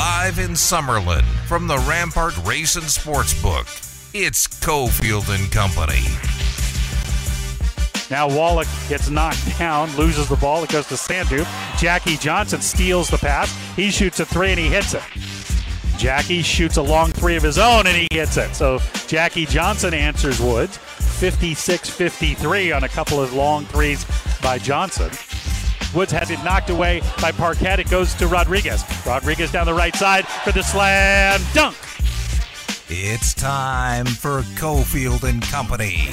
Live in Summerlin from the Rampart Race Racing Sportsbook, it's Cofield and Company. Now Wallach gets knocked down, loses the ball. It goes to Sandu. Jackie Johnson steals the pass. He shoots a three and he hits it. Jackie shoots a long three of his own and he hits it. So Jackie Johnson answers Woods 56 53 on a couple of long threes by Johnson. Woods has it knocked away by Parquet. It goes to Rodriguez. Rodriguez down the right side for the slam dunk. It's time for Cofield and Company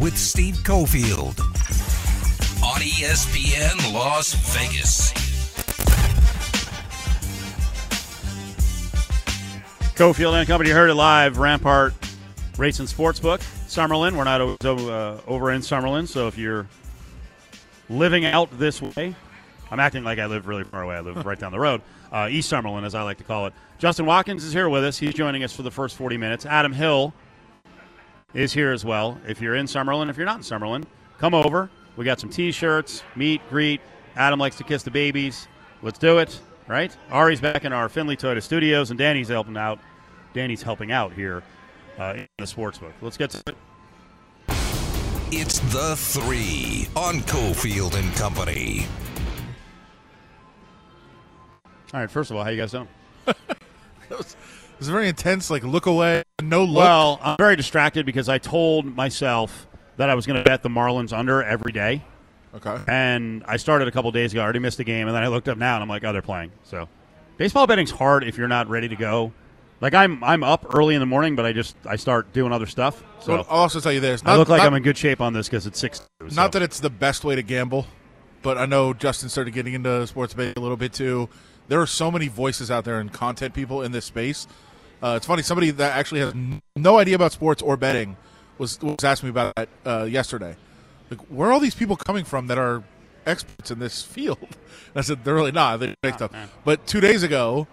with Steve Cofield on ESPN Las Vegas. Cofield and Company heard it live, Rampart Racing Sportsbook, Summerlin. We're not uh, over in Summerlin, so if you're living out this way, I'm acting like I live really far away. I live right down the road. Uh, East Summerlin, as I like to call it. Justin Watkins is here with us. He's joining us for the first 40 minutes. Adam Hill is here as well. If you're in Summerlin, if you're not in Summerlin, come over. We got some T-shirts, meet, greet. Adam likes to kiss the babies. Let's do it, right? Ari's back in our Findlay Toyota studios, and Danny's helping out. Danny's helping out here uh, in the sportsbook. Let's get to it. It's the three on Cofield and Company. All right. First of all, how you guys doing? It was, it was very intense. Like look away, no look. Well, I'm very distracted because I told myself that I was going to bet the Marlins under every day. okay. And I started a couple days ago. I already missed a game, and then I looked up now and I'm like, oh, they're playing. So, baseball betting's hard if you're not ready to go. Like I'm, I'm up early in the morning, but I just I start doing other stuff. So Well, I'll also tell you this. I look like not, I'm in good shape on this because it's six. so. Not that it's the best way to gamble, but I know Justin started getting into sports betting a little bit too. There are so many voices out there and content people in this space. Uh, it's funny. Somebody that actually has no idea about sports or betting was was asking me about that uh, yesterday. Like, where are all these people coming from that are experts in this field? And I said they're really not. They make stuff. But two days ago,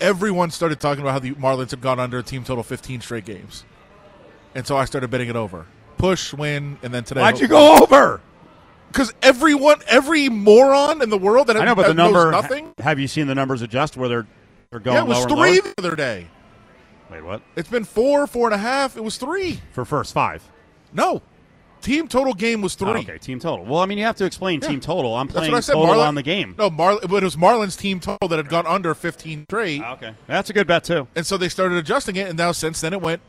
everyone started talking about how the Marlins had gone under a team total 15 straight games, and so I started betting it over. Push, win, and then today. Why'd you go over? Because everyone, every moron in the world that I know, but the number. nothing. Have you seen the numbers adjust where they're they're going Yeah, it was three the other day. Wait, what? It's been four, four and a half. It was three. For first five. No, team total game was three. Oh, okay, team total. Well, I mean, you have to explain Yeah. team total. I'm That's playing said. total Marlin- on the game. No, Mar- but it was Marlins team total that had gone under 15 straight, Ah, Okay, that's a good bet too. and so they started adjusting it. And now since then, it went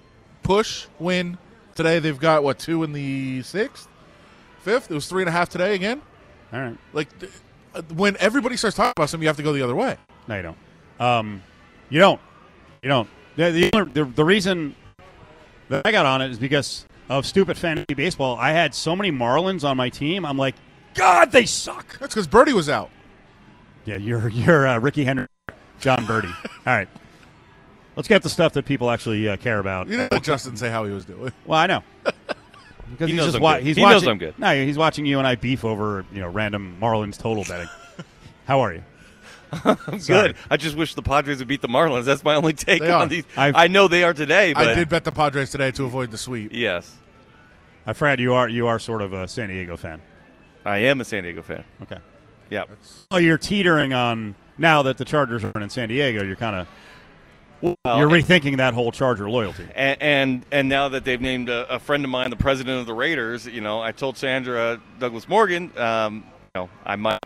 push, win. Today they've got what two in the sixth, fifth. It was three and a half today again. All right. Like uh, when everybody starts talking about something, you have to go the other way. No, you don't. Um, you don't. You don't. The, the, the, the reason that I got on it is because of stupid fantasy baseball. I had so many Marlins on my team. I'm like, God, they suck. That's because Birdie was out. Yeah, you're you're uh, Ricky Henry, John Birdie. All right. Let's get the stuff that people actually uh, care about. You didn't Justin say how he was doing. Well, I know. Because He he's knows just I'm wa- good. he's He knows watching, I'm good. No, he's watching you and I beef over you know random Marlins total betting. How are you? I'm Sorry. good. I just wish the Padres would beat the Marlins. That's my only take They are. on these. I've- I know they are today, but I did bet the Padres today to avoid the sweep. yes, I Fred, you are you are sort of a San Diego fan. I am a San Diego fan. Okay. Yeah, Oh, you're teetering on now that the Chargers are in San Diego. You're kind of Well, you're and, rethinking that whole Charger loyalty. and and and now that they've named a, a friend of mine the president of the Raiders, you know, I told Sandra Douglas Morgan, um, you know, I might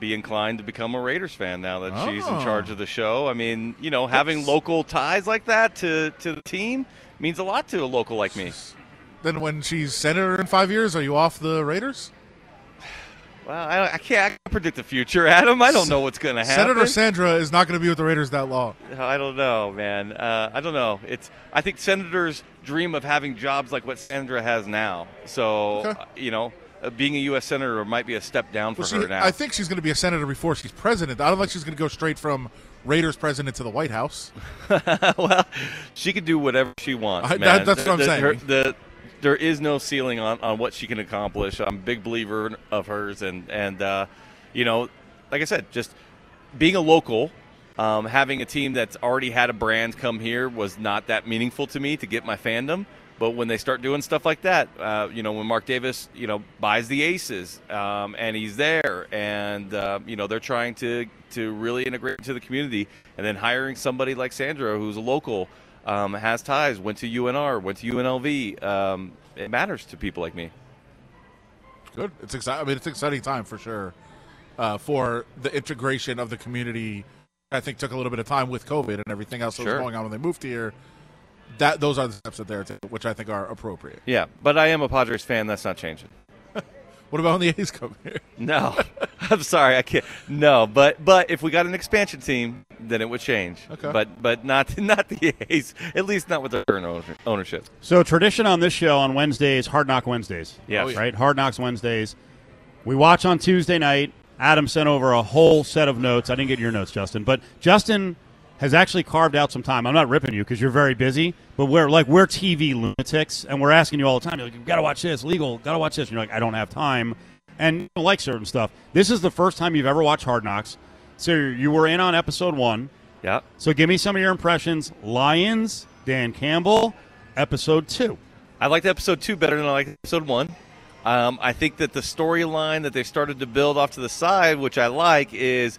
be inclined to become a Raiders fan now that she's in Oh. charge of the show. I mean, you know, having local ties like that to to the team means a lot to a local like me. Then when she's senator in five years, are you off the Raiders? Well, I, I can't I can't predict the future, Adam. I don't know what's going to happen. Senator Sandra is not going to be with the Raiders that long. I don't know, man. Uh, I don't know. It's. I think senators dream of having jobs like what Sandra has now. So, Okay. uh, you know, uh, being a U.S. senator might be a step down for Well, she, her now. I think she's going to be a senator before she's president. I don't think she's going to go straight from Raiders president to the White House. well, she can do whatever she wants. I- man. that- that's what I'm The- saying. her- the, there is no ceiling on, on what she can accomplish. I'm a big believer of hers, and and uh, you know, like I said, just being a local, um, having a team that's already had a brand come here was not that meaningful to me to get my fandom. But when they start doing stuff like that, uh, you know, when Mark Davis, you know, buys the aces um, and he's there, and uh, you know they're trying to to really integrate into the community, and then hiring somebody like Sandra, who's a local, um, has ties, went to UNR, went to UNLV. Um, it matters to people like me. Good. It's exciting. I mean, it's an exciting time for sure uh, for the integration of the community. I think took a little bit of time with COVID and everything else that Sure. was going on when they moved here. That those are the steps that they're taking, which I think are appropriate. Yeah, but I am a Padres fan. That's not changing. What about when the A's come here? No, I'm sorry, I can't. No, but but if we got an expansion team, then it would change. Okay. But but not not the A's. At least not with their current ownership. So tradition on this show on Wednesdays, Hard Knock Wednesdays. Yes. Oh, yeah. Right? Hard Knocks Wednesdays. We watch on Tuesday night. Adam sent over a whole set of notes. I didn't get your notes, Justin, but Justin has actually carved out some time. I'm not ripping you because you're very busy, but we're like we're TV lunatics and we're asking you all the time. You're like, you got to watch this, legal, got to watch this. And you're like, I don't have time, and you don't like certain stuff. This is the first time you've ever watched Hard Knocks, so you were in on episode one. Yeah. So give me some of your impressions. Lions, Dan Campbell, episode two. I liked episode two better than I liked episode one. Um, I think that the storyline that they started to build off to the side, which I like, is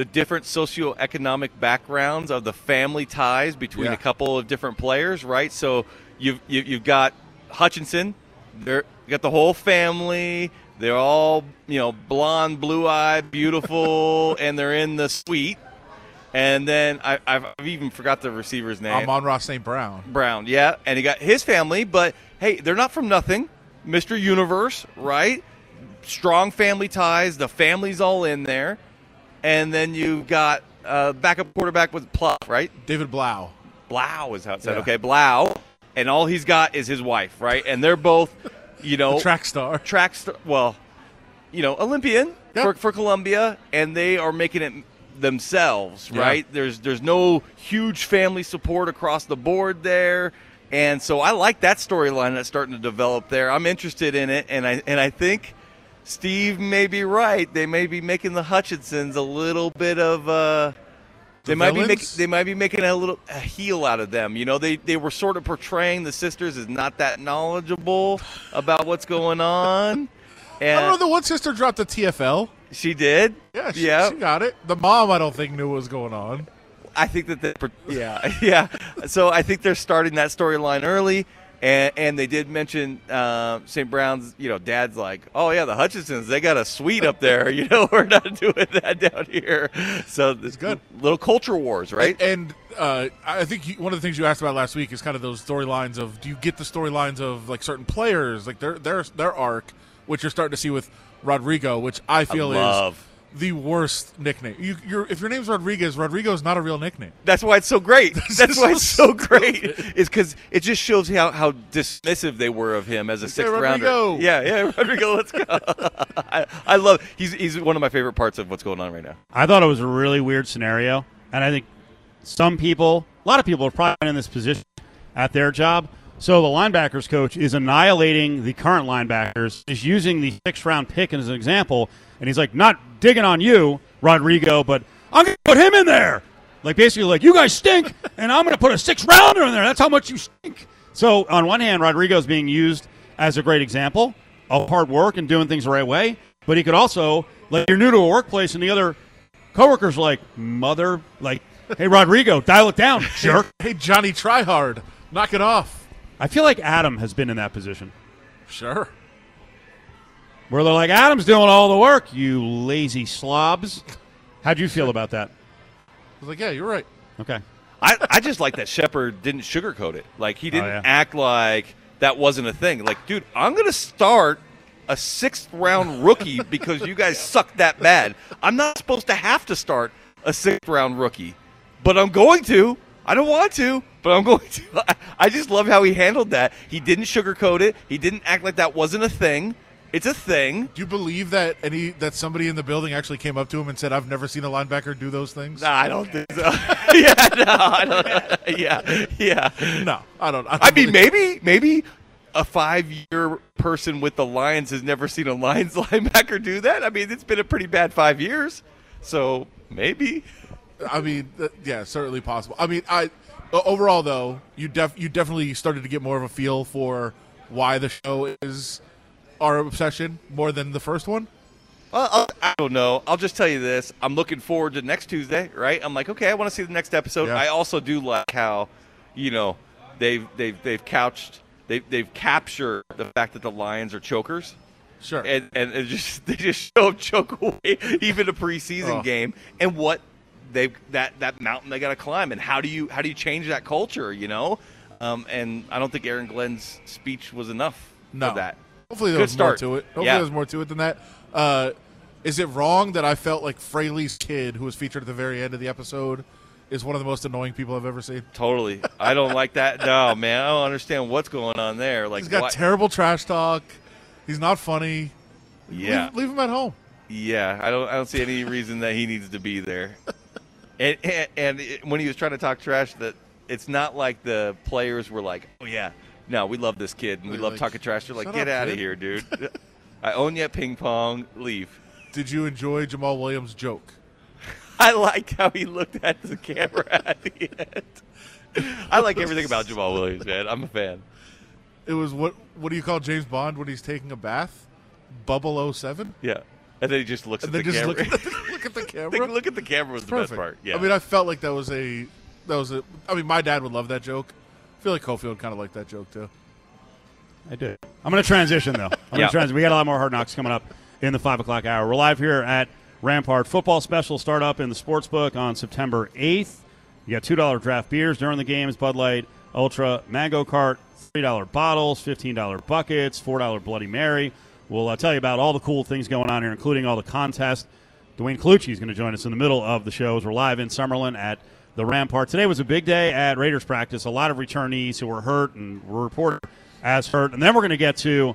the different socioeconomic backgrounds of the family ties between Yeah. a couple of different players, right? So you've you, you've got Hutchinson, they're you got the whole family. They're all you know blonde, blue eyed, beautiful, and they're in the suite. And then I, I've, I've even forgot the receiver's name. Amon Ross St. Brown. Brown, yeah, and he got his family, but hey, they're not from nothing. Mr. Universe, right? Strong family ties. The family's all in there, and then you've got uh, backup quarterback with Pluff, right? David Blough. Blough is how it said. Yeah. Okay, Blough, and all he's got is his wife, right? And they're both, you know, Track star. track star. well, you know, Olympian Yep. for, for Columbia, and they are making it themselves, Yeah. right? There's there's no huge family support across the board there, and so I like that storyline that's starting to develop there. I'm interested in it, and I and I think Steve may be right. They may be making the Hutchinsons a little bit of. Uh, they The might be making they might be making a little a heel out of them. You know, they they were sort of portraying the sisters as not that knowledgeable about what's going on. And I don't know. The one sister dropped the TFL. she did. Yeah, she, yeah. she got it. The mom, I don't think knew what was going on. I think that they, yeah, yeah. So I think they're starting that storyline early, and and they did mention uh, St. Brown's. You know, Dad's like, oh yeah, the Hutchinsons, they got a suite up there. You know, we're not doing that down here. So it's good. Little culture wars, right? And uh, I think you, one of the things you asked about last week is kind of those storylines of do you get the storylines of like certain players, like their their their arc, which you're starting to see with Rodrigo, which I feel love. is the worst nickname. You, you're, if your name's Rodriguez, Rodrigo is not a real nickname. That's why it's so great. That's why it's so so great. Is because it just shows how, how dismissive they were of him as a say, sixth rounder. "Rodrigo." Yeah, yeah, Rodrigo, let's go. I, I love. He's he's one of my favorite parts of what's going on right now. I thought it was a really weird scenario, and I think some people, a lot of people, are probably in this position at their job. So the linebackers coach is annihilating the current linebackers, is using the sixth round pick as an example, and he's like, not digging on you, Rodrigo, but I'm going to put him in there. Like basically, like you guys stink, and I'm going to put a six rounder in there. That's how much you stink. So on one hand, Rodrigo's being used as a great example of hard work and doing things the right way, but he could also, like, you're new to a workplace, and the other coworkers are like, mother, like, hey Rodrigo, dial it down, jerk. Hey, Johnny try hard. knock it off. I feel like Adam has been in that position Sure. Where they're like, Adam's doing all the work, you lazy slobs. How'd you feel about that? I was like, yeah, you're right. Okay. I, I just like that Sheppard didn't sugarcoat it. Like he oh, didn't yeah. act like that wasn't a thing. Like, dude, I'm gonna start a sixth round rookie because you guys suck that bad. I'm not supposed to have to start a sixth round rookie, but I'm going to. I don't want to, but I'm going to. I, I just love how he handled that. He didn't sugarcoat it. He didn't act like that wasn't a thing. It's a thing. Do you believe that any that somebody in the building actually came up to him and said, "I've never seen a linebacker do those things"? No, I don't think so. yeah, no, I don't. Yeah, yeah. No, I don't. I, don't I mean, maybe, maybe a five-year person with the Lions has never seen a Lions linebacker do that. I mean, it's been a pretty bad five years, so maybe. I mean, yeah, certainly possible. I mean, I overall though, you def you definitely started to get more of a feel for why the show is our obsession more than the first one. Well, I'll, don't know. I'll just tell you this. I'm looking forward to next Tuesday, right? I'm like, okay, I want to see the next episode. Yeah. I also do like how, you know, they've they've they've couched they've they've captured the fact that the Lions are chokers. Sure. and and it just they just show choke away even a preseason Oh. game and what they that that mountain they got to climb and how do you how do you change that culture you know um, and I don't think Aaron Glenn's speech was enough no. for that Hopefully there Good was start. more to it. Hopefully Yeah. there's more to it than that. Uh, is it wrong that I felt like Fraley's kid, who was featured at the very end of the episode, is one of the most annoying people I've ever seen? totally I don't like that no man I don't understand what's going on there like He's got what- terrible trash talk. He's not funny. yeah Leave, leave him at home. Yeah, I don't. I don't see any reason that he needs to be there. And, and and it, when he was trying to talk trash, that it's not like the players were like, "Oh yeah, no, we love this kid and we love like, talking trash." They're like, "Get out of here, dude! I own you at ping pong. Leave." Did you enjoy Jamal Williams' joke? I like how he looked at the camera at the end. I like everything about Jamal Williams, man. I'm a fan. It was what? What do you call James Bond when he's taking a bath? Bubble 07? Yeah, and then he just looks And at the camera. look at the, look at the camera. look at the camera was the Perfect. best part. Yeah, I mean, I felt like that was a that was a. I mean, my dad would love that joke. I feel like Cofield kind of liked that joke too. I did. I'm going to transition though. I'm Yeah. going to transition. We got a lot more hard knocks coming up in the five o'clock hour. We're live here at Rampart Football Special. Start up in the sports book on September 8th. You got two dollar draft beers during the games: Bud Light, Ultra, Mango Cart, three dollar bottles, fifteen dollar buckets, four dollar Bloody Mary. We'll uh, tell you about all the cool things going on here, including all the contests. Dwayne Colucci is going to join us in the middle of the shows. We're live in Summerlin at the Rampart. Today was a big day at Raiders practice. A lot of returnees who were hurt and were reported as hurt. And then we're going to get to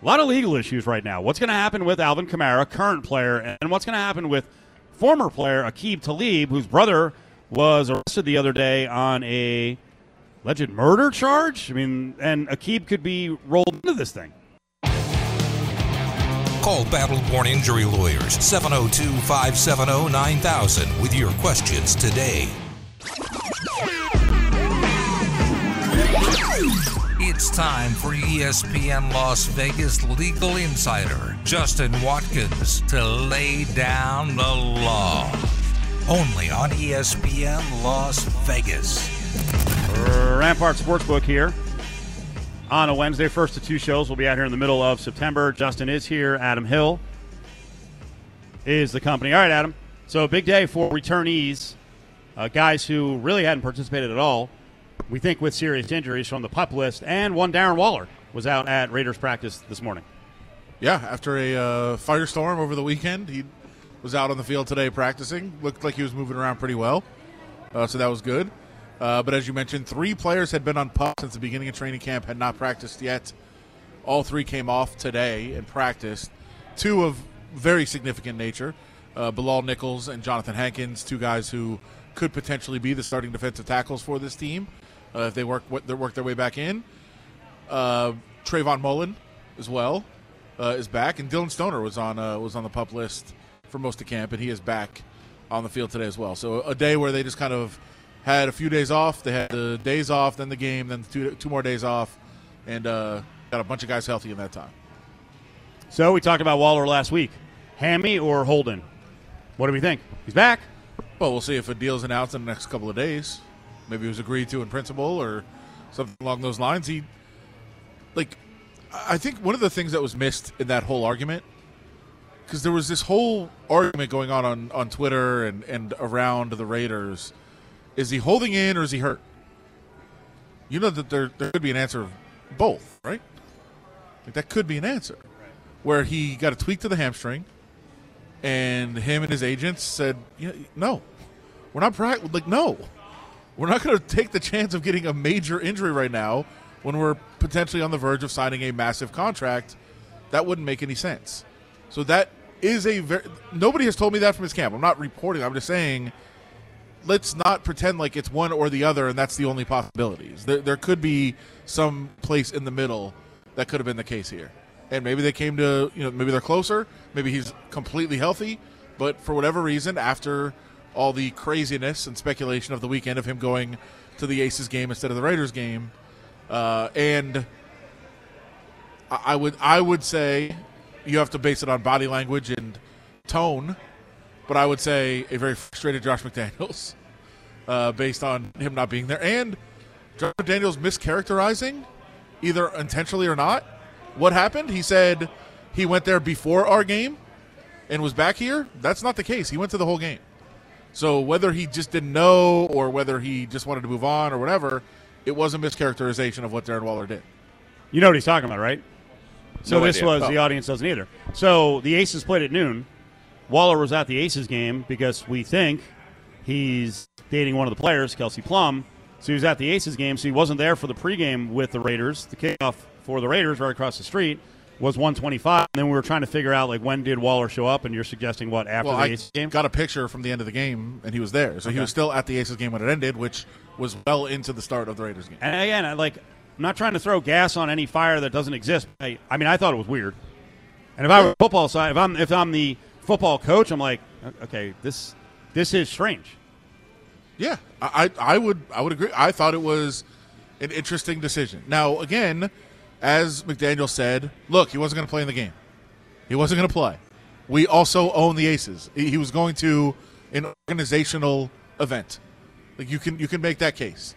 a lot of legal issues right now. What's going to happen with Alvin Kamara, current player, and what's going to happen with former player Aqib Talib, whose brother was arrested the other day on a alleged murder charge? I mean, and Aqib could be rolled into this thing. Call Battle Born Injury Lawyers 702 570 9000 with your questions today. It's time for ESPN Las Vegas legal insider Justin Watkins to lay down the law. Only on ESPN Las Vegas. Rampart Sportsbook here on a Wednesday. First of two shows. We'll be out here in the middle of September. Justin is here. Adam Hill is the company. All right, Adam. So, big day for returnees, uh, guys who really hadn't participated at all. We think with serious injuries from the pup list, and one Darren Waller was out at Raiders practice this morning. Yeah, after a uh, firestorm over the weekend, he was out on the field today practicing. Looked like he was moving around pretty well, uh, so that was good. Uh, but as you mentioned, three players had been on pup since the beginning of training camp, had not practiced yet. All three came off today and practiced. Two of very significant nature uh, Bilal Nichols and Jonathan Hankins, two guys who could potentially be the starting defensive tackles for this team uh, if they work, they work their way back in. Uh, Trayvon Mullen as well uh, is back, and Dillon Stoner was on uh, was on the pup list for most of camp, and he is back on the field today as well. So a day where they just kind of had a few days off. They had the days off, then the game, then two two more days off, and uh, got a bunch of guys healthy in that time. So, we talked about Waller last week. Hammy or Holden? What do we think? He's back. Well, we'll see if a deal's announced in the next couple of days. Maybe it was agreed to in principle or something along those lines. He, like, I think one of the things that was missed in that whole argument, because there was this whole argument going on, on on Twitter and, and around the Raiders, is he holding in or is he hurt? You know that there there could be an answer of both, right? Like that could be an answer, where he got a tweak to the hamstring, and him and his agents said, "Yeah, "No, we're not prac- like no, we're not going to take the chance of getting a major injury right now when we're potentially on the verge of signing a massive contract. That wouldn't make any sense. So that is a very nobody has told me that from his camp. I'm not reporting. I'm just saying." Let's not pretend like it's one or the other, and that's the only possibilities. There, there could be some place in the middle that could have been the case here, and maybe they came to you know maybe they're closer. Maybe he's completely healthy, but for whatever reason, after all the craziness and speculation of the weekend of him going to the Aces game instead of the Raiders game, uh, and I, would I would say you have to base it on body language and tone, but I would say a very frustrated Josh McDaniels, uh, based on him not being there, and Josh McDaniels mischaracterizing, either intentionally or not, what happened. He said he went there before our game and was back here. That's not the case. He went to the whole game. So whether he just didn't know or whether he just wanted to move on or whatever, it was a mischaracterization of what Darren Waller did. You know what he's talking about, right? So No this idea. was Oh. the audience doesn't either. So the Aces played at noon. Waller was at the Aces game because we think he's dating one of the players, Kelsey Plum. So he was at the Aces game. So he wasn't there for the pregame with the Raiders. The kickoff for the Raiders right across the street was 125. And then we were trying to figure out like when did Waller show up? And you're suggesting what after Well, the I Aces game? got a picture from the end of the game, and he was there. So he was still at the Aces game when it ended, which was well into the start of the Raiders game. And again, I like I'm not trying to throw gas on any fire that doesn't exist. I, I mean, I thought it was weird. And if I were football side, if I'm if I'm the football coach, I'm like, okay, this this is strange. Yeah, I I would I would agree. I thought it was an interesting decision. Now, again, as McDaniel said, look, he wasn't going to play in the game. He wasn't going to play. We also own the Aces. He he was going to an organizational event. Like you can you can make that case.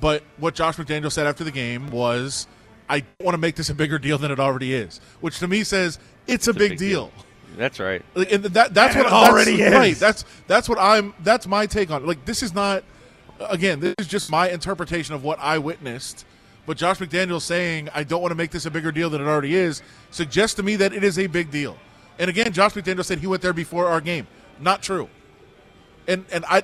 But what Josh McDaniel said after the game was, I don't want to make this a bigger deal than it already is, which to me says it's a, big, big deal. deal. That's right. Like, and that that's And what it already that's, is. Right. That's that's what I'm. That's my take on it. Like this is not. Again, this is just my interpretation of what I witnessed. But Josh McDaniel saying I don't want to make this a bigger deal than it already is suggests to me that it is a big deal. And again, Josh McDaniel said he went there before our game. Not true. And and I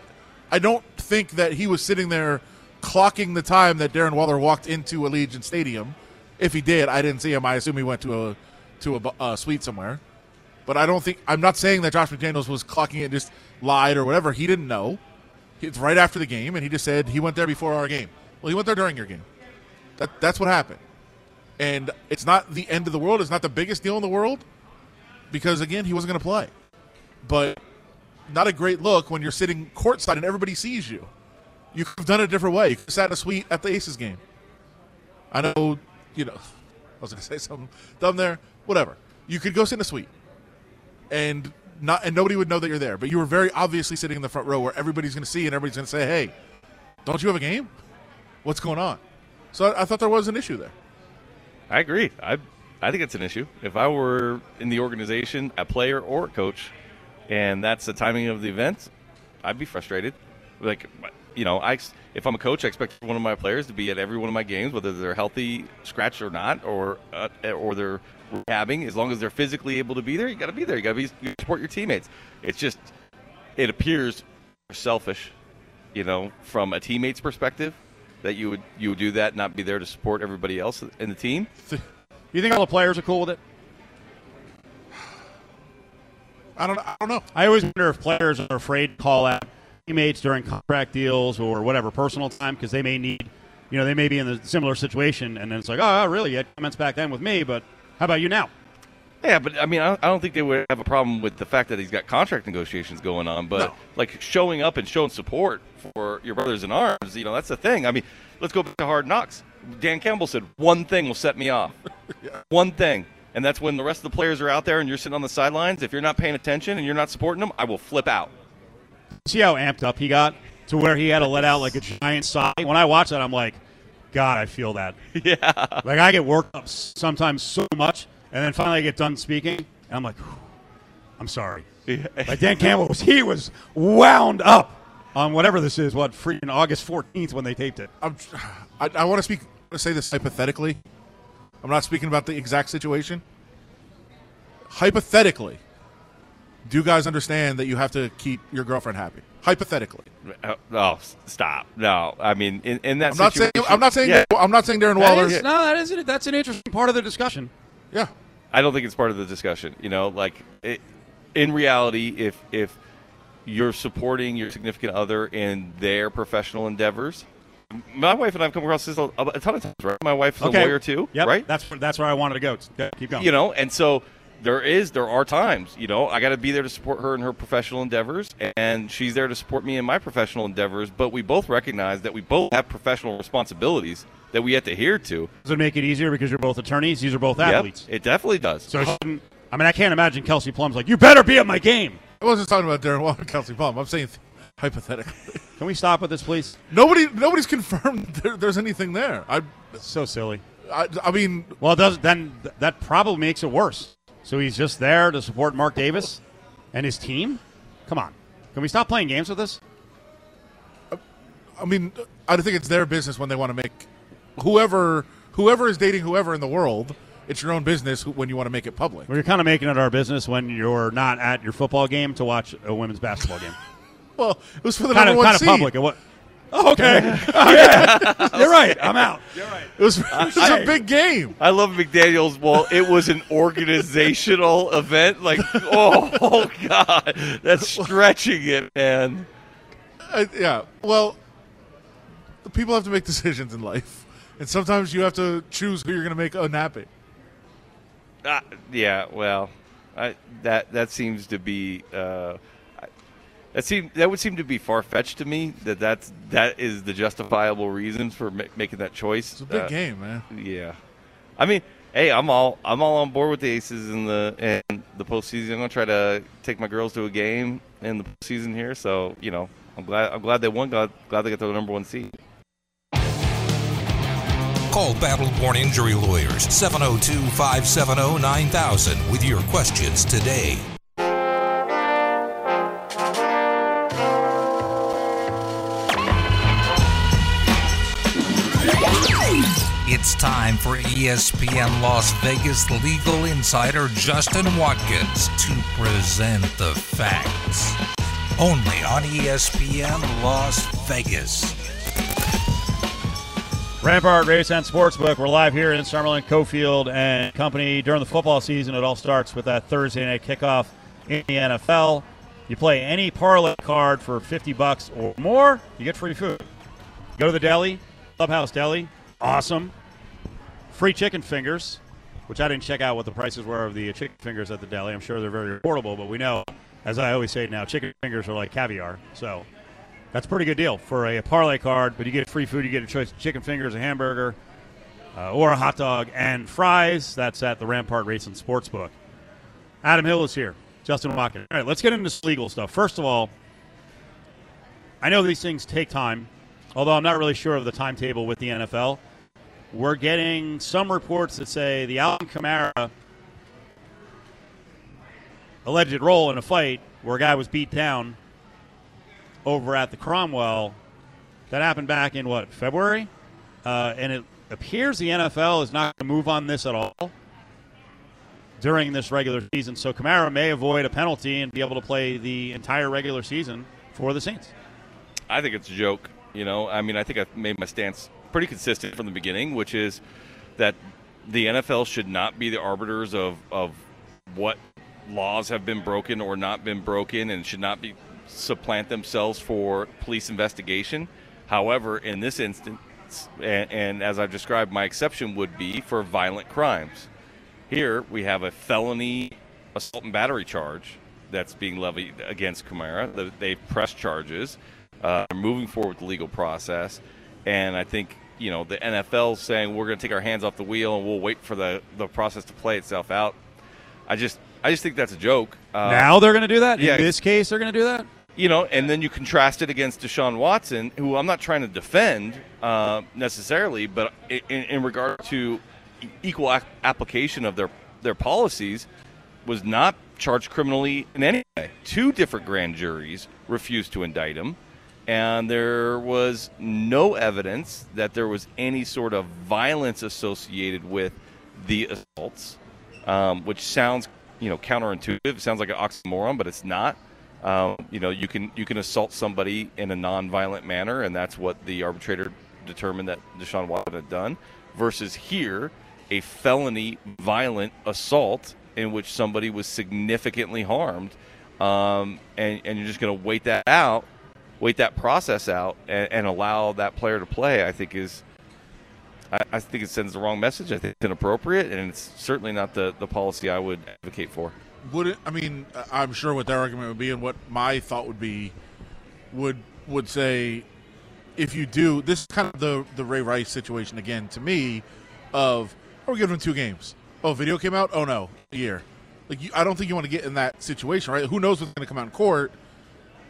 I don't think that he was sitting there clocking the time that Darren Waller walked into Allegiant Stadium. If he did, I didn't see him. I assume he went to a to a uh, suite somewhere. But I don't think I'm not saying that Josh McDaniels was clocking it and just lied or whatever. He didn't know. It's right after the game, and he just said he went there before our game. Well, he went there during your game. That that's what happened. And it's not the end of the world. It's not the biggest deal in the world because again, he wasn't going to play. But not a great look when you're sitting courtside and everybody sees you. You could have done it a different way. You could have sat in a suite at the Aces game. I know, you know, I was going to say something dumb there. Whatever. You could go sit in a suite, and not and nobody would know that you're there. But you were very obviously sitting in the front row where everybody's going to see and everybody's going to say, "Hey, don't you have a game? What's going on?" So I, I thought there was an issue there. I agree. I I think it's an issue. If I were in the organization, a player or a coach, and that's the timing of the event, I'd be frustrated. Like, you know, I if I'm a coach, I expect one of my players to be at every one of my games, whether they're healthy, scratched or not, or uh, or they're rehabbing. As long as they're physically able to be there, you got to be there. You got to be you support your teammates. It's just it appears selfish, you know, from a teammate's perspective, that you would you would do that, and not be there to support everybody else in the team. You think all the players are cool with it? I don't. I don't know. I always wonder if players are afraid to call out teammates during contract deals or whatever personal time because they may need, you know, they may be in a similar situation, and then it's like, oh, really? You had comments back then with me, but how about you now? Yeah, but I mean, I don't think they would have a problem with the fact that he's got contract negotiations going on. But No. like showing up and showing support for your brothers in arms, you know, that's the thing. I mean, let's go back to Hard Knocks. Dan Campbell said one thing will set me off. One thing, and that's when the rest of the players are out there and you're sitting on the sidelines. If you're not paying attention and you're not supporting them, I will flip out. See how amped up he got to where he had to let out like a giant sigh. When I watch that, I'm like, God, I feel that. Yeah, Like I get worked up sometimes so much, and then finally I get done speaking, and I'm like, I'm sorry. Like Dan Campbell was, he was wound up on whatever this is. What freaking August 14th when they taped it. I'm, I, I want to speak. I say this hypothetically. I'm not speaking about the exact situation. Hypothetically, do you guys understand that you have to keep your girlfriend happy? Hypothetically, Uh, oh, stop. No, I mean, in, in that I'm not saying. situation, I'm not saying. Yeah. I'm not saying Darren That Waller. is- no, that isn't. that's an interesting part of the discussion. Yeah, I don't think it's part of the discussion. You know, like it, in reality, if if you're supporting your significant other in their professional endeavors, my wife and I've come across this a, a ton of times. Right, my wife's a lawyer too. Yep, Right. That's where, that's where I wanted to go. Go- Keep going. You know, and so there is there are times you know i got to be there to support her in her professional endeavors and she's there to support me in my professional endeavors but we both recognize that we both have professional responsibilities that we have to adhere to Does it make it easier because you're both attorneys? These are both Yep, athletes. it definitely does So, I mean, I can't imagine Kelsey Plum's like, you better be at my game. I wasn't talking about Darren Waller and Kelsey Plum. I'm saying hypothetically. Can we stop with this, please? Nobody, nobody's confirmed there, there's anything there. I, So silly. I, I mean, Well, it does then th- that probably makes it worse. So he's just there to support Mark Davis and his team. Come on, can we stop playing games with this? I mean, I think it's their business when they want to make whoever whoever is dating whoever in the world. It's your own business when you want to make it public. Well, you're kind of making it our business when you're not at your football game to watch a women's basketball game. Well, it was for the kind number of one kind of public. It wa- Oh, okay. okay. You're right. I'm out. You're right. It was, it was a big game. I love McDaniel's. Well, it was an organizational event. Like, oh, oh God, that's stretching it, man. Uh, yeah. Well, people have to make decisions in life, and sometimes you have to choose who you're going to make unhappy. Uh, yeah, well, I, that that seems to be uh, that seem that would seem to be far fetched to me. That that's that is the justifiable reason for ma- making that choice. It's a big Uh, game, man. Yeah, I mean, hey, I'm all I'm all on board with the Aces in the and the postseason. I'm gonna try to take my girls to a game in the postseason here. So you know, I'm glad I'm glad they won. Glad, glad they got the number one seed. Call Battle Born Injury Lawyers 702 570 9000 with your questions today. It's time for ESPN Las Vegas legal insider Justin Watkins to present the facts. Only on ESPN Las Vegas. Rampart Race and Sportsbook. We're live here in Summerlin, Cofield and Company during the football season. It all starts with that Thursday night kickoff in the NFL. You play any parlay card for 50 bucks or more, you get free food. Go to the deli, Clubhouse Deli, awesome. Free chicken fingers, which I didn't check out what the prices were of the chicken fingers at the deli. I'm sure they're very affordable, but we know, as I always say now, chicken fingers are like caviar. So that's a pretty good deal for a, parlay card, but you get free food. You get a choice of chicken fingers, a hamburger, uh, or a hot dog and fries. That's at the Rampart Racing Sportsbook. Adam Hill is here. Justin Watkins. All right, let's get into legal stuff. First of all, I know these things take time, although I'm not really sure of the timetable with the NFL. We're getting some reports that say the Alvin Kamara alleged role in a fight where a guy was beat down over at the Cromwell. That happened back in what February, uh, and it appears the NFL is not going to move on this at all during this regular season. So Kamara may avoid a penalty and be able to play the entire regular season for the Saints. I think it's a joke. You know, I mean, I think I've made my stance pretty consistent from the beginning, which is that the NFL should not be the arbiters of, of what laws have been broken or not been broken and should not be supplant themselves for police investigation. However, in this instance, and, and as I've described, my exception would be for violent crimes. Here we have a felony assault and battery charge that's being levied against Kamara. They've pressed charges. Uh, they're moving forward with the legal process, and I think you know the NFL saying we're going to take our hands off the wheel and we'll wait for the, the process to play itself out. I just I just think that's a joke. Uh, now they're going to do that. yeah. In this case, they're going to do that. You know, and then you contrast it against Deshaun Watson, who I'm not trying to defend uh, necessarily, but in, in regard to equal application of their their policies, was not charged criminally in any way. Two different grand juries refused to indict him, and there was no evidence that there was any sort of violence associated with the assaults, um, which sounds you know counterintuitive. It sounds like an oxymoron, but it's not. Um, you know, you can you can assault somebody in a non-violent manner, and that's what the arbitrator determined that Deshaun Watson had done. Versus here, a felony violent assault in which somebody was significantly harmed, um, and and you're just going to wait that out, wait that process out, and, and allow that player to play. I think is I, think it sends the wrong message. I think it's inappropriate, and it's certainly not the, the policy I would advocate for. Would it? I mean, I'm sure what their argument would be, and what my thought would be, would would say, if you do this, is kind of the the Ray Rice situation again to me, of oh, we're giving him two games. Oh, video came out. Oh no, a year. Like you, I don't think you want to get in that situation, right? Who knows what's going to come out in court?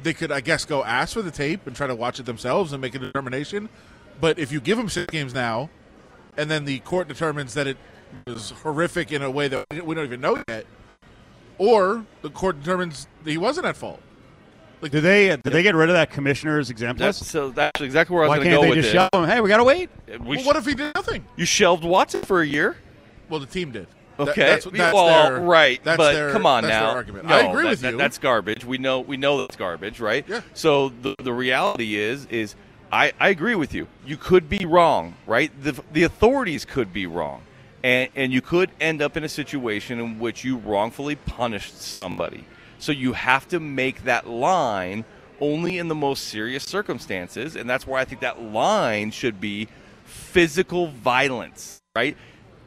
They could, I guess, go ask for the tape and try to watch it themselves and make a determination. But if you give them six games now, and then the court determines that it was horrific in a way that we don't even know yet, or the court determines that he wasn't at fault. Like, Did they did they get rid of that commissioner's exempt That's, list? so that's exactly where I was going to go with it. Why can't they just it. show them? Hey, we gotta wait. We well, sh- what if he did nothing? you shelved Watson for a year? Well, the team did. That- Okay, that's, what that's well, their, right, That's but their, come on that's now. Their argument. No, I agree that- with that- you. that's garbage. We know we know that's garbage, right? Yeah. So the the reality is is I, I agree with you. You could be wrong, right? The the authorities could be wrong, and and you could end up in a situation in which you wrongfully punished somebody. So you have to make that line only in the most serious circumstances, and that's why I think that line should be physical violence, right?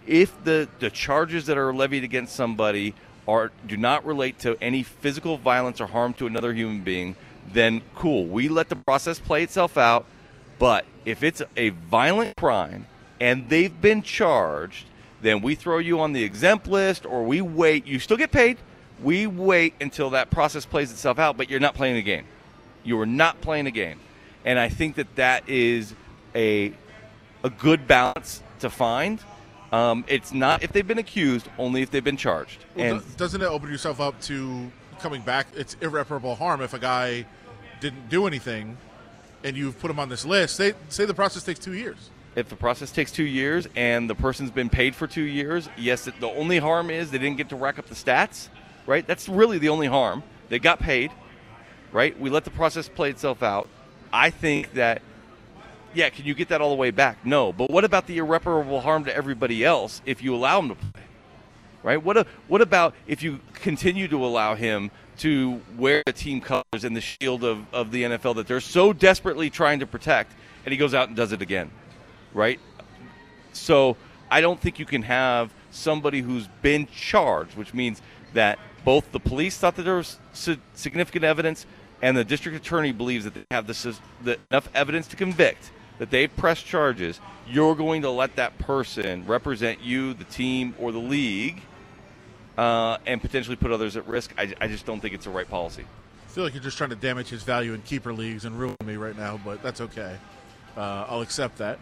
If the, the charges that are levied against somebody are do not relate to any physical violence or harm to another human being, then cool. We let the process play itself out. But if it's a violent crime and they've been charged, then we throw you on the exempt list or we wait. You still get paid. We wait until that process plays itself out, but you're not playing a game. You are not playing a game. And I think that that is a a good balance to find. Um, it's not if they've been accused, only if they've been charged. Well, and doesn't it open yourself up to coming back? It's irreparable harm if a guy didn't do anything, and you've put him on this list. Say, say the process takes two years. If the process takes two years and the person's been paid for two years, yes, the only harm is they didn't get to rack up the stats, right? That's really the only harm. They got paid, right? We let the process play itself out. I think that, yeah, can you get that all the way back? No. But what about the irreparable harm to everybody else if you allow them to play? Right? What, a, what about if you continue to allow him to wear the team colors and the shield of, of the NFL that they're so desperately trying to protect, and he goes out and does it again? Right? So I don't think you can have somebody who's been charged, which means that both the police thought that there was significant evidence, and the district attorney believes that they have the, the, enough evidence to convict that they pressed charges. You're going to let that person represent you, the team, or the league, uh, and potentially put others at risk. I, I just don't think it's the right policy. I feel like you're just trying to damage his value in keeper leagues and ruin me right now, but that's okay. Uh, I'll accept that.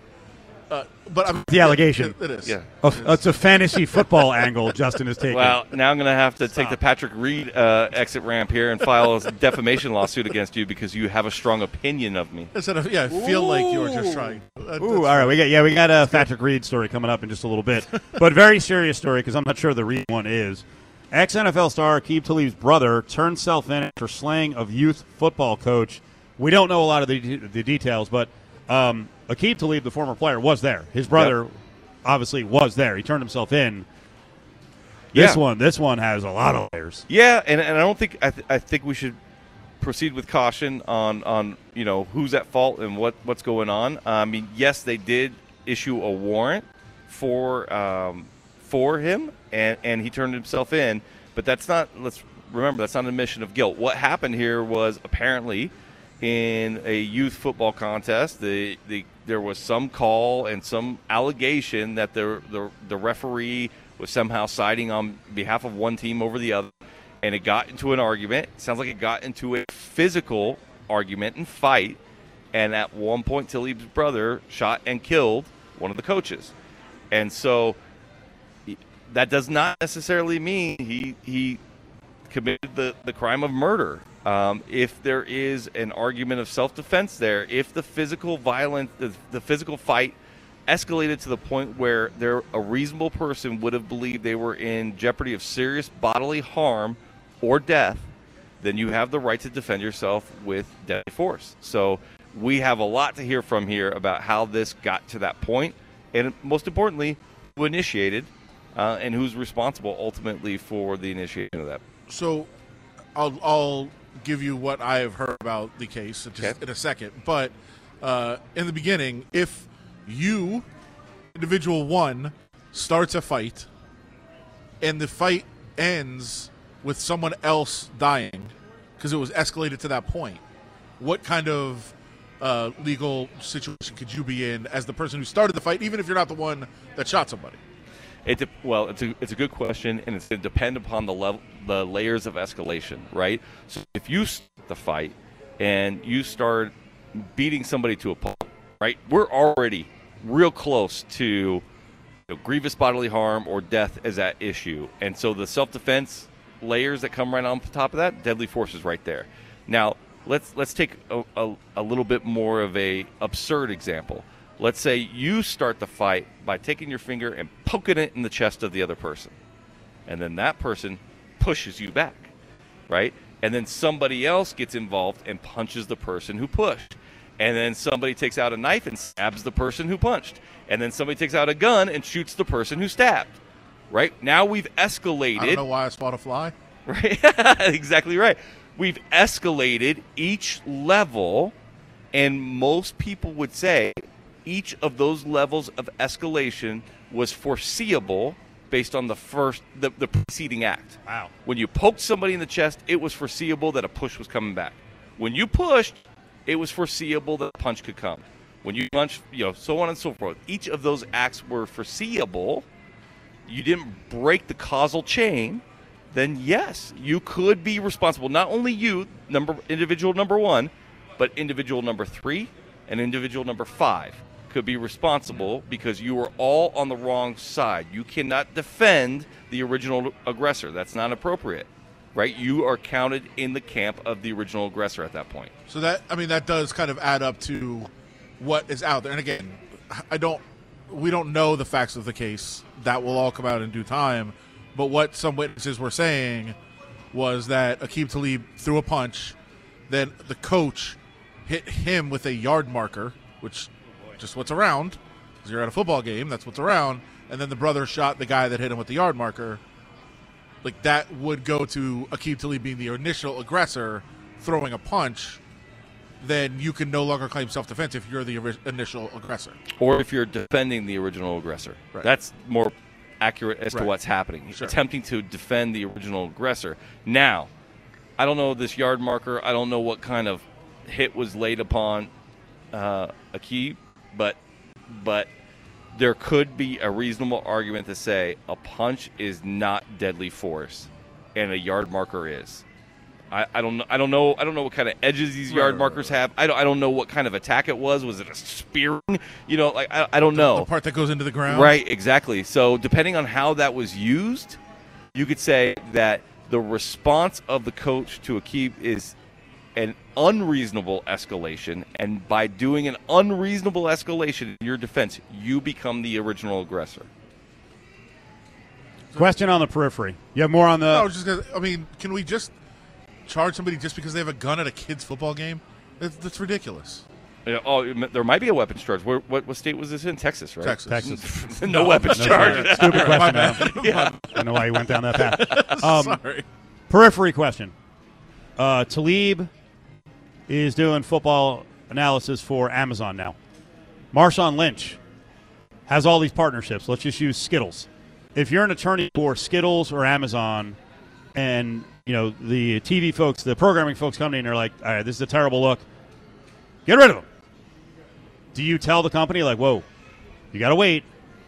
Uh, but I'm, The allegation. it- it is. Yeah. Oh, it's a fantasy football angle Justin is taking. Well, now I'm going to have to take the Patrick Reed uh, exit ramp here and file a defamation lawsuit against you because you have a strong opinion of me. Instead of yeah, I feel like you were just trying. That- Ooh, all right. We got yeah, we got a Patrick Reed story coming up in just a little bit, but very serious story because I'm not sure the Reed one is. Ex NFL star Akeem Talib's brother turned self in after slaying of youth football coach. We don't know a lot of the, the details, but um, Akeem Talib, the former player, was there. His brother obviously was there. He turned himself in. This Yeah. one, this one has a lot of layers. Yeah, and, and I don't think I, th- I think we should proceed with caution on on you know who's at fault and what what's going on. I mean, yes, they did issue a warrant for um, for him, and and he turned himself in. But that's not. Let's remember that's not an admission of guilt. What happened here was apparently in a youth football contest, the, the there was some call and some allegation that the the, the referee was somehow siding on behalf of one team over the other, and it got into an argument. Sounds like it got into a physical argument and fight, and at one point, Talib's brother shot and killed one of the coaches, and so that does not necessarily mean he he committed the, the crime of murder. Um, if there is an argument of self defense there, if the physical violence, the, the physical fight escalated to the point where there a reasonable person would have believed they were in jeopardy of serious bodily harm or death, then you have the right to defend yourself with deadly force. So we have a lot to hear from here about how this got to that point, and most importantly, who initiated uh, and who's responsible ultimately for the initiation of that. So, I'll I'll give you what I have heard about the case Okay. in a second. But uh, in the beginning, if you individual one starts a fight, and the fight ends with someone else dying because it was escalated to that point, what kind of uh, legal situation could you be in as the person who started the fight, even if you're not the one that shot somebody? It de- well, it's a it's a good question, and it's going to depend upon the level, the layers of escalation, right? So if you start the fight and you start beating somebody to a pulp, right? We're already real close to you know, grievous bodily harm or death as that issue, and so the self defense layers that come right on top of that, deadly force is right there. Now let's let's take a, a, a little bit more of a absurd example. Let's say you start the fight by taking your finger and poking it in the chest of the other person. And then that person pushes you back, right? And then somebody else gets involved and punches the person who pushed. And then somebody takes out a knife and stabs the person who punched. And then somebody takes out a gun and shoots the person who stabbed. Right? Now we've escalated. I don't know why I spot a fly. Right? exactly right. We've escalated each level, and most people would say each of those levels of escalation was foreseeable based on the first the, the preceding act. Wow. When you poked somebody in the chest, it was foreseeable that a push was coming back. When you pushed, it was foreseeable that a punch could come. When you punched, you know, so on and so forth. Each of those acts were foreseeable. You didn't break the causal chain, then yes, you could be responsible. Not only you, number individual number one, but individual number three and individual number five could be responsible because you were all on the wrong side. You cannot defend the original aggressor. That's not appropriate. Right? You are counted in the camp of the original aggressor at that point. So that I mean that does kind of add up to what is out there. And again, I don't we don't know the facts of the case. That will all come out in due time. But what some witnesses were saying was that Aqib Talib threw a punch, then the coach hit him with a yard marker, which just what's around. Because you're at a football game, that's what's around. And then the brother shot the guy that hit him with the yard marker. Like that would go to Aqib Talib being the initial aggressor, throwing a punch. Then you can no longer claim self defense if you're the ori- initial aggressor. Or if you're defending the original aggressor. Right. That's more accurate as Right. to what's happening. Sure. Attempting to defend the original aggressor. Now, I don't know this yard marker. I don't know what kind of hit was laid upon uh, Aqib, but but there could be a reasonable argument to say a punch is not deadly force, and a yard marker is. I, I don't know. I don't know. I don't know what kind of edges these yard right, markers have. I don't. I don't know what kind of attack it was. Was it a spearing? You know, like I, I don't know. The part that goes into the ground. Right, exactly. So depending on how that was used, you could say that the response of the coach to Aqib is an unreasonable escalation, and by doing an unreasonable escalation in your defense, you become the original aggressor. Question on the periphery. You have more on the. No, I was just gonna, I mean, can we just charge somebody just because they have a gun at a kid's football game? That's, that's ridiculous. Uh, Oh, there might be a weapons charge. Where, what, what state was this in? Texas, right? Texas. Texas. no, weapons charge. Stupid question, bad. man. I don't know why you went down that path. Um, Sorry. periphery question. Uh, Talib is doing football analysis for Amazon now. Marshawn Lynch has all these partnerships. Let's just use Skittles. If you're an attorney for Skittles or Amazon, and you know the TV folks, the programming folks come in and are like, "All right, this is a terrible look. Get rid of them." Do you tell the company like, "Whoa, you got to wait"?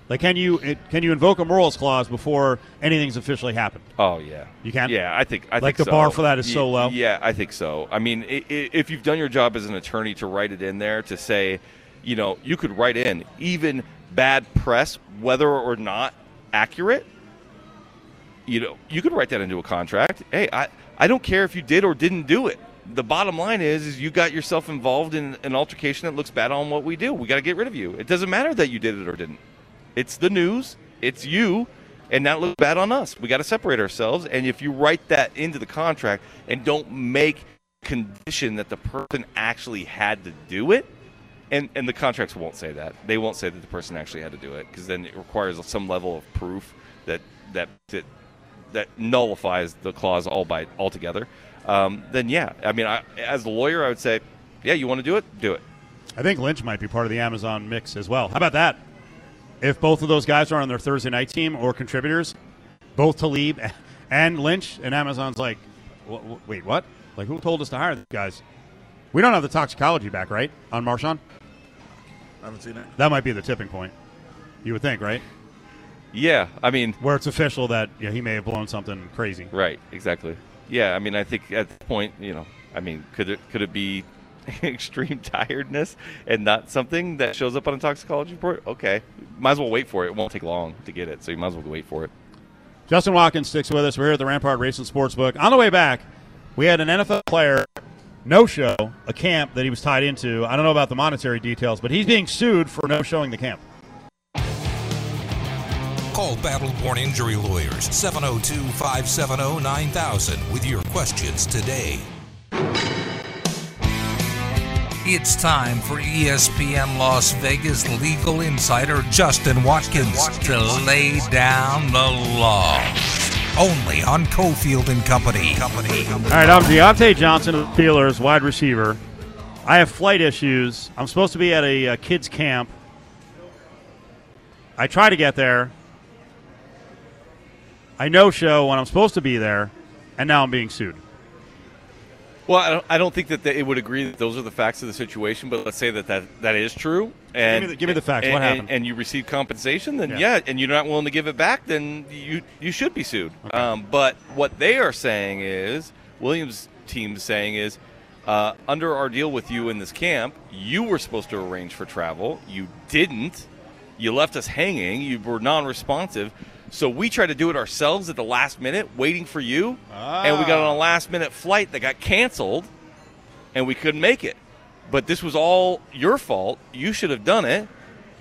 Like, can you it, can you invoke a morals clause before anything's officially happened? Oh yeah, You can? Yeah, I think I Like think the so. bar for that is so low? Yeah, I think so. I mean, i- i- if you've done your job as an attorney to write it in there to say, you know, you could write in even bad press, whether or not accurate. You know, you could write that into a contract. Hey, I I don't care if you did or didn't do it. The bottom line is, is you got yourself involved in an altercation that looks bad on what we do. We got to get rid of you. It doesn't matter that you did it or didn't. It's the news. It's you, and that looks bad on us. We got to separate ourselves. And if you write that into the contract and don't make condition that the person actually had to do it, and and the contracts won't say that. They won't say that the person actually had to do it because then it requires some level of proof that that that that nullifies the clause all by altogether. Um, then yeah, I mean, I, as a lawyer, I would say, yeah, you want to do it, do it. I think Lynch might be part of the Amazon mix as well. How about that? If both of those guys are on their Thursday night team or contributors, both Talib and Lynch, and Amazon's like, "Wh- wh- wait, what? Like, who told us to hire these guys? We don't have the toxicology back, right, on Marshawn? I haven't seen it. That might be the tipping point. You would think, right? Yeah, I mean, Where it's official that yeah, he may have blown something crazy. right, exactly. Yeah, I mean, I think at this point, you know, I mean, could it could it be extreme tiredness and not something that shows up on a toxicology report? Okay, might as well wait for it. It won't take long to get it, so you might as well wait for it. Justin Watkins sticks with us. We're here at the Rampart Racing Sportsbook. On the way back, we had an NFL player no show a camp that he was tied into. I don't know about the monetary details, but he's being sued for no showing the camp. Call Battle Born Injury Lawyers 702 570 9000 with your questions today. It's time for ESPN Las Vegas legal insider Justin Watkins to lay down the law. Only on Cofield and Company. Company. All right, I'm Diontae Johnson of the Steelers, wide receiver. I have flight issues. I'm supposed to be at a, uh kids' camp. I try to get there. I no show when I'm supposed to be there, and now I'm being sued. Well, I don't, I don't think that they would agree that those are the facts of the situation, but let's say that that, that is true. And Give me the- give me the facts. And, What happened? And, you receive compensation, then Yeah. yeah. and you're not willing to give it back, then you you should be sued. Um, but what they are saying is, Williams' team is saying is, uh, under our deal with you in this camp, you were supposed to arrange for travel. You didn't. You left us hanging. You were non-responsive. So we tried to do it ourselves at the last minute, waiting for you, and we got on a ah. last-minute flight that got canceled, and we couldn't make it. But this was all your fault. You should have done it.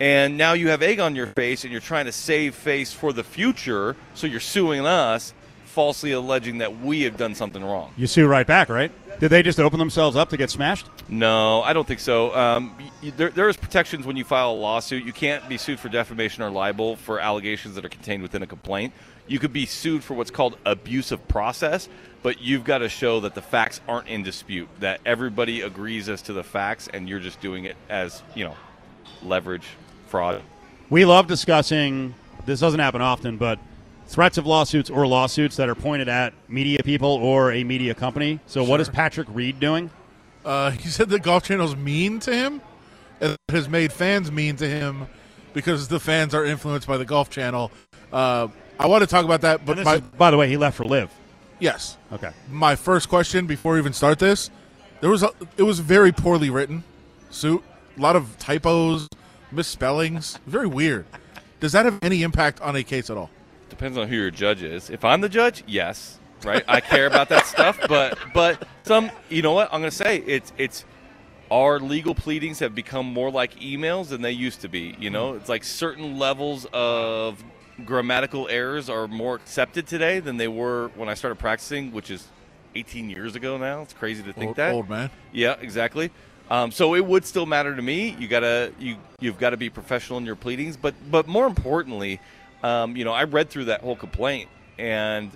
And now you have egg on your face, and you're trying to save face for the future. So you're suing us, falsely alleging that we have done something wrong. You sue right back, right? Did they just open themselves up to get smashed? No, I don't think so. Um, y- y- there, there is protections when you file a lawsuit. You can't be sued for defamation or libel for allegations that are contained within a complaint. You could be sued for what's called abusive process, but you've got to show that the facts aren't in dispute, that everybody agrees as to the facts, and you're just doing it as you know, leverage, fraud. We love discussing. This doesn't happen often, but threats of lawsuits or lawsuits that are pointed at media people or a media company. So, what is Patrick Reed doing? Uh, he said the Golf Channel's mean to him, and it has made fans mean to him because the fans are influenced by the Golf Channel. Uh, I want to talk about that, but my is- by the way, he left for LIV. yes, Okay. my first question before we even start this, there was a, it was very poorly written suit, a lot of typos, misspellings, very weird. Does that have any impact on a case at all? Depends on who your judge is. If I'm the judge, yes, right. I care about that stuff, but but some, you know what? I'm going to say it's it's our legal pleadings have become more like emails than they used to be. You know, it's like certain levels of grammatical errors are more accepted today than they were when I started practicing, which is 18 years ago now. It's crazy to think Old, that. old man. Yeah, exactly. Um, so it would still matter to me. You gotta you you've got to be professional in your pleadings, but but more importantly, um, you know, I read through that whole complaint, and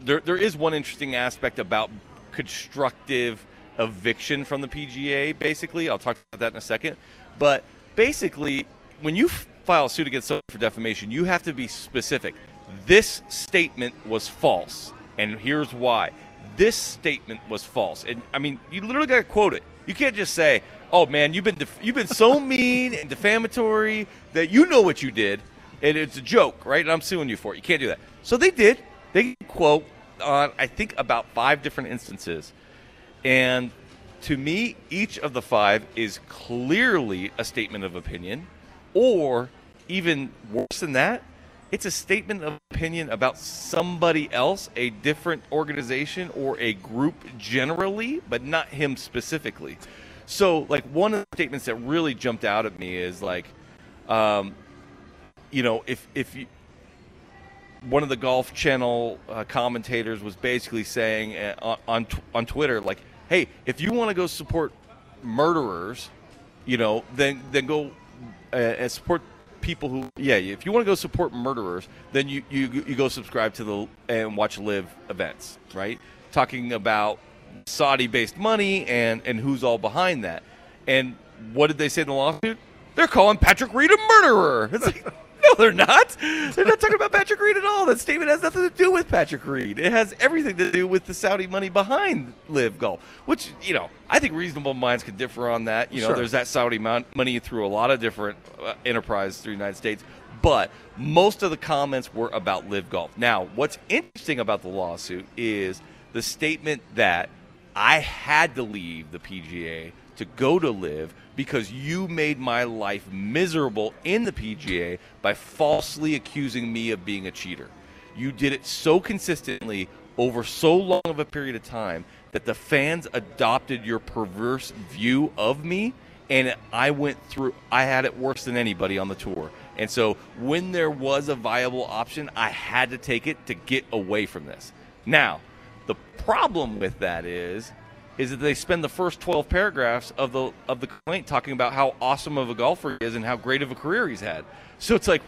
there there is one interesting aspect about constructive eviction from the PGA. Basically, I'll talk about that in a second. But basically, when you file a suit against someone for defamation, you have to be specific. This statement was false, and here's why. This statement was false, and I mean, you literally got to quote it. You can't just say, "Oh man, you've been def- you've been so mean and defamatory that you know what you did, and it's a joke, right? And I'm suing you for it." You can't do that. So they did. They quote on I think about five different instances, and to me, each of the five is clearly a statement of opinion, or even worse than that, it's a statement of opinion about somebody else, a different organization or a group generally, but not him specifically. So, like, one of the statements that really jumped out at me is like, um, you know, if if you, one of the Golf Channel uh, commentators was basically saying uh, on on, tw- on Twitter, like, "Hey, if you want to go support murderers, you know, then then go uh, and support people who, yeah, if you want to go support murderers, then you you you go subscribe to the and watch live events, right? Talking about Saudi-based money and and who's all behind that, and what did they say in the lawsuit? They're calling Patrick Reed a murderer. It's like, no, they're not. They're not talking about Patrick Reed at all. That statement has nothing to do with Patrick Reed. It has everything to do with the Saudi money behind LIV Golf, which you know I think reasonable minds could differ on that. You know, Sure. there's that Saudi money through a lot of different uh, enterprises through the United States, but most of the comments were about LIV Golf. Now, what's interesting about the lawsuit is the statement that I had to leave the PGA to go to LIV because you made my life miserable in the PGA by falsely accusing me of being a cheater. You did it so consistently over so long of a period of time that the fans adopted your perverse view of me and I went through I had it worse than anybody on the tour. And so when there was a viable option, I had to take it to get away from this. Now, the problem with that is is that they spend the first 12 paragraphs of the of the complaint talking about how awesome of a golfer he is and how great of a career he's had. So it's like,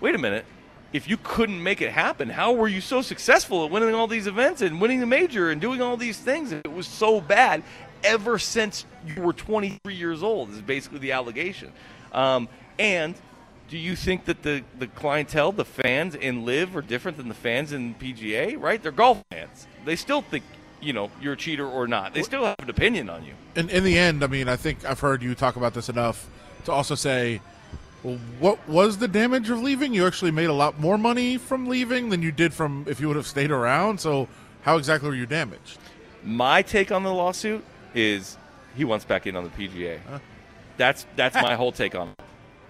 wait a minute. If you couldn't make it happen, how were you so successful at winning all these events and winning the major and doing all these things? It was so bad ever since you were 23 years old. Is basically the allegation. Um, and do you think that the, the clientele, the fans in LIV, are different than the fans in PGA? Right? They're golf fans. They still think you know you're a cheater or not. They still have an opinion on you. in, in the end, I mean, I think I've heard you talk about this enough to also say, well, what was the damage of leaving? You actually made a lot more money from leaving than you did from if you would have stayed around. So, how exactly were you damaged? My take on the lawsuit is he wants back in on the PGA. That's that's my whole take on it.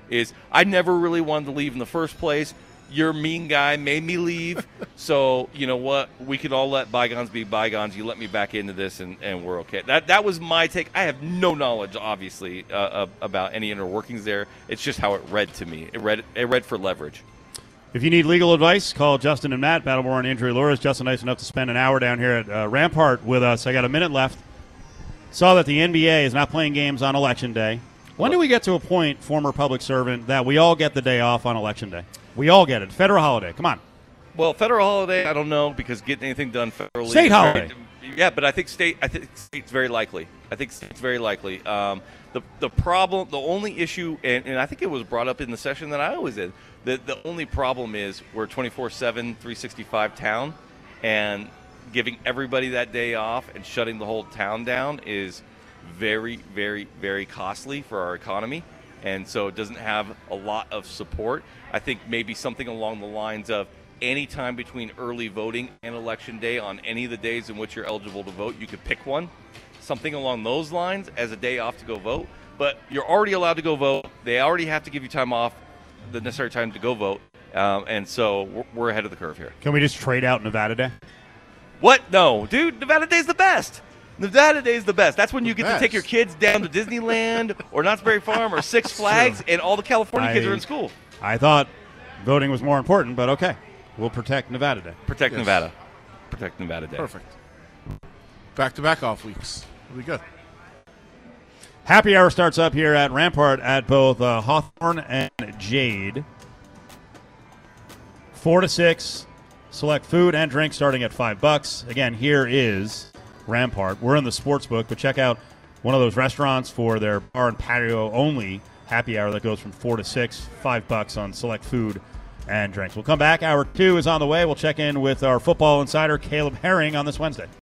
Is I never really wanted to leave in the first place. Your mean guy made me leave, so you know what? We can all let bygones be bygones. You let me back into this, and, and we're okay. That that was my take. I have no knowledge, obviously, uh, uh, about any inner workings there. It's just how it read to me. It read it read for leverage. If you need legal advice, call Justin and Matt, Battleborn Injury Lawyers. Justin, nice enough to spend an hour down here at uh, Rampart with us. I got a minute left. Saw that the NBA is not playing games on Election Day. When do we get to a point, former public servant, that we all get the day off on Election Day? We all get it. Federal holiday. Come on. Well, federal holiday, I don't know because getting anything done federally. State holiday. Yeah, but I think state. I think state's very likely. I think state's very likely. Um, the the problem, the only issue, and, and I think it was brought up in the session that I was in. The the only problem is we're 24/7, 365 town, and giving everybody that day off and shutting the whole town down is very, very, very costly for our economy. And so it doesn't have a lot of support. I think maybe something along the lines of any time between early voting and election day on any of the days in which you're eligible to vote, you could pick one. Something along those lines as a day off to go vote. But you're already allowed to go vote. They already have to give you time off, the necessary time to go vote. Um, and so we're, we're ahead of the curve here. Can we just trade out Nevada Day? What? No, dude. Nevada Day's the best. Nevada Day is the best. That's when you get to take your kids down to Disneyland or Knott's Berry Farm or Six Flags, and all the California kids are in school. I thought voting was more important, but okay. We'll protect Nevada Day. Protect Yes. Nevada. Protect Nevada Day. Perfect. Back to back off weeks. Be good. Happy hour starts up here at Rampart at both uh, Hawthorne and Jade. Four to six. Select food and drink starting at five bucks. Again, here is Rampart. We're in the sports book, but check out one of those restaurants for their bar and patio only happy hour that goes from four to six, five bucks on select food and drinks. We'll come back. Hour two is on the way. We'll check in with our football insider, Caleb Herring, on this Wednesday.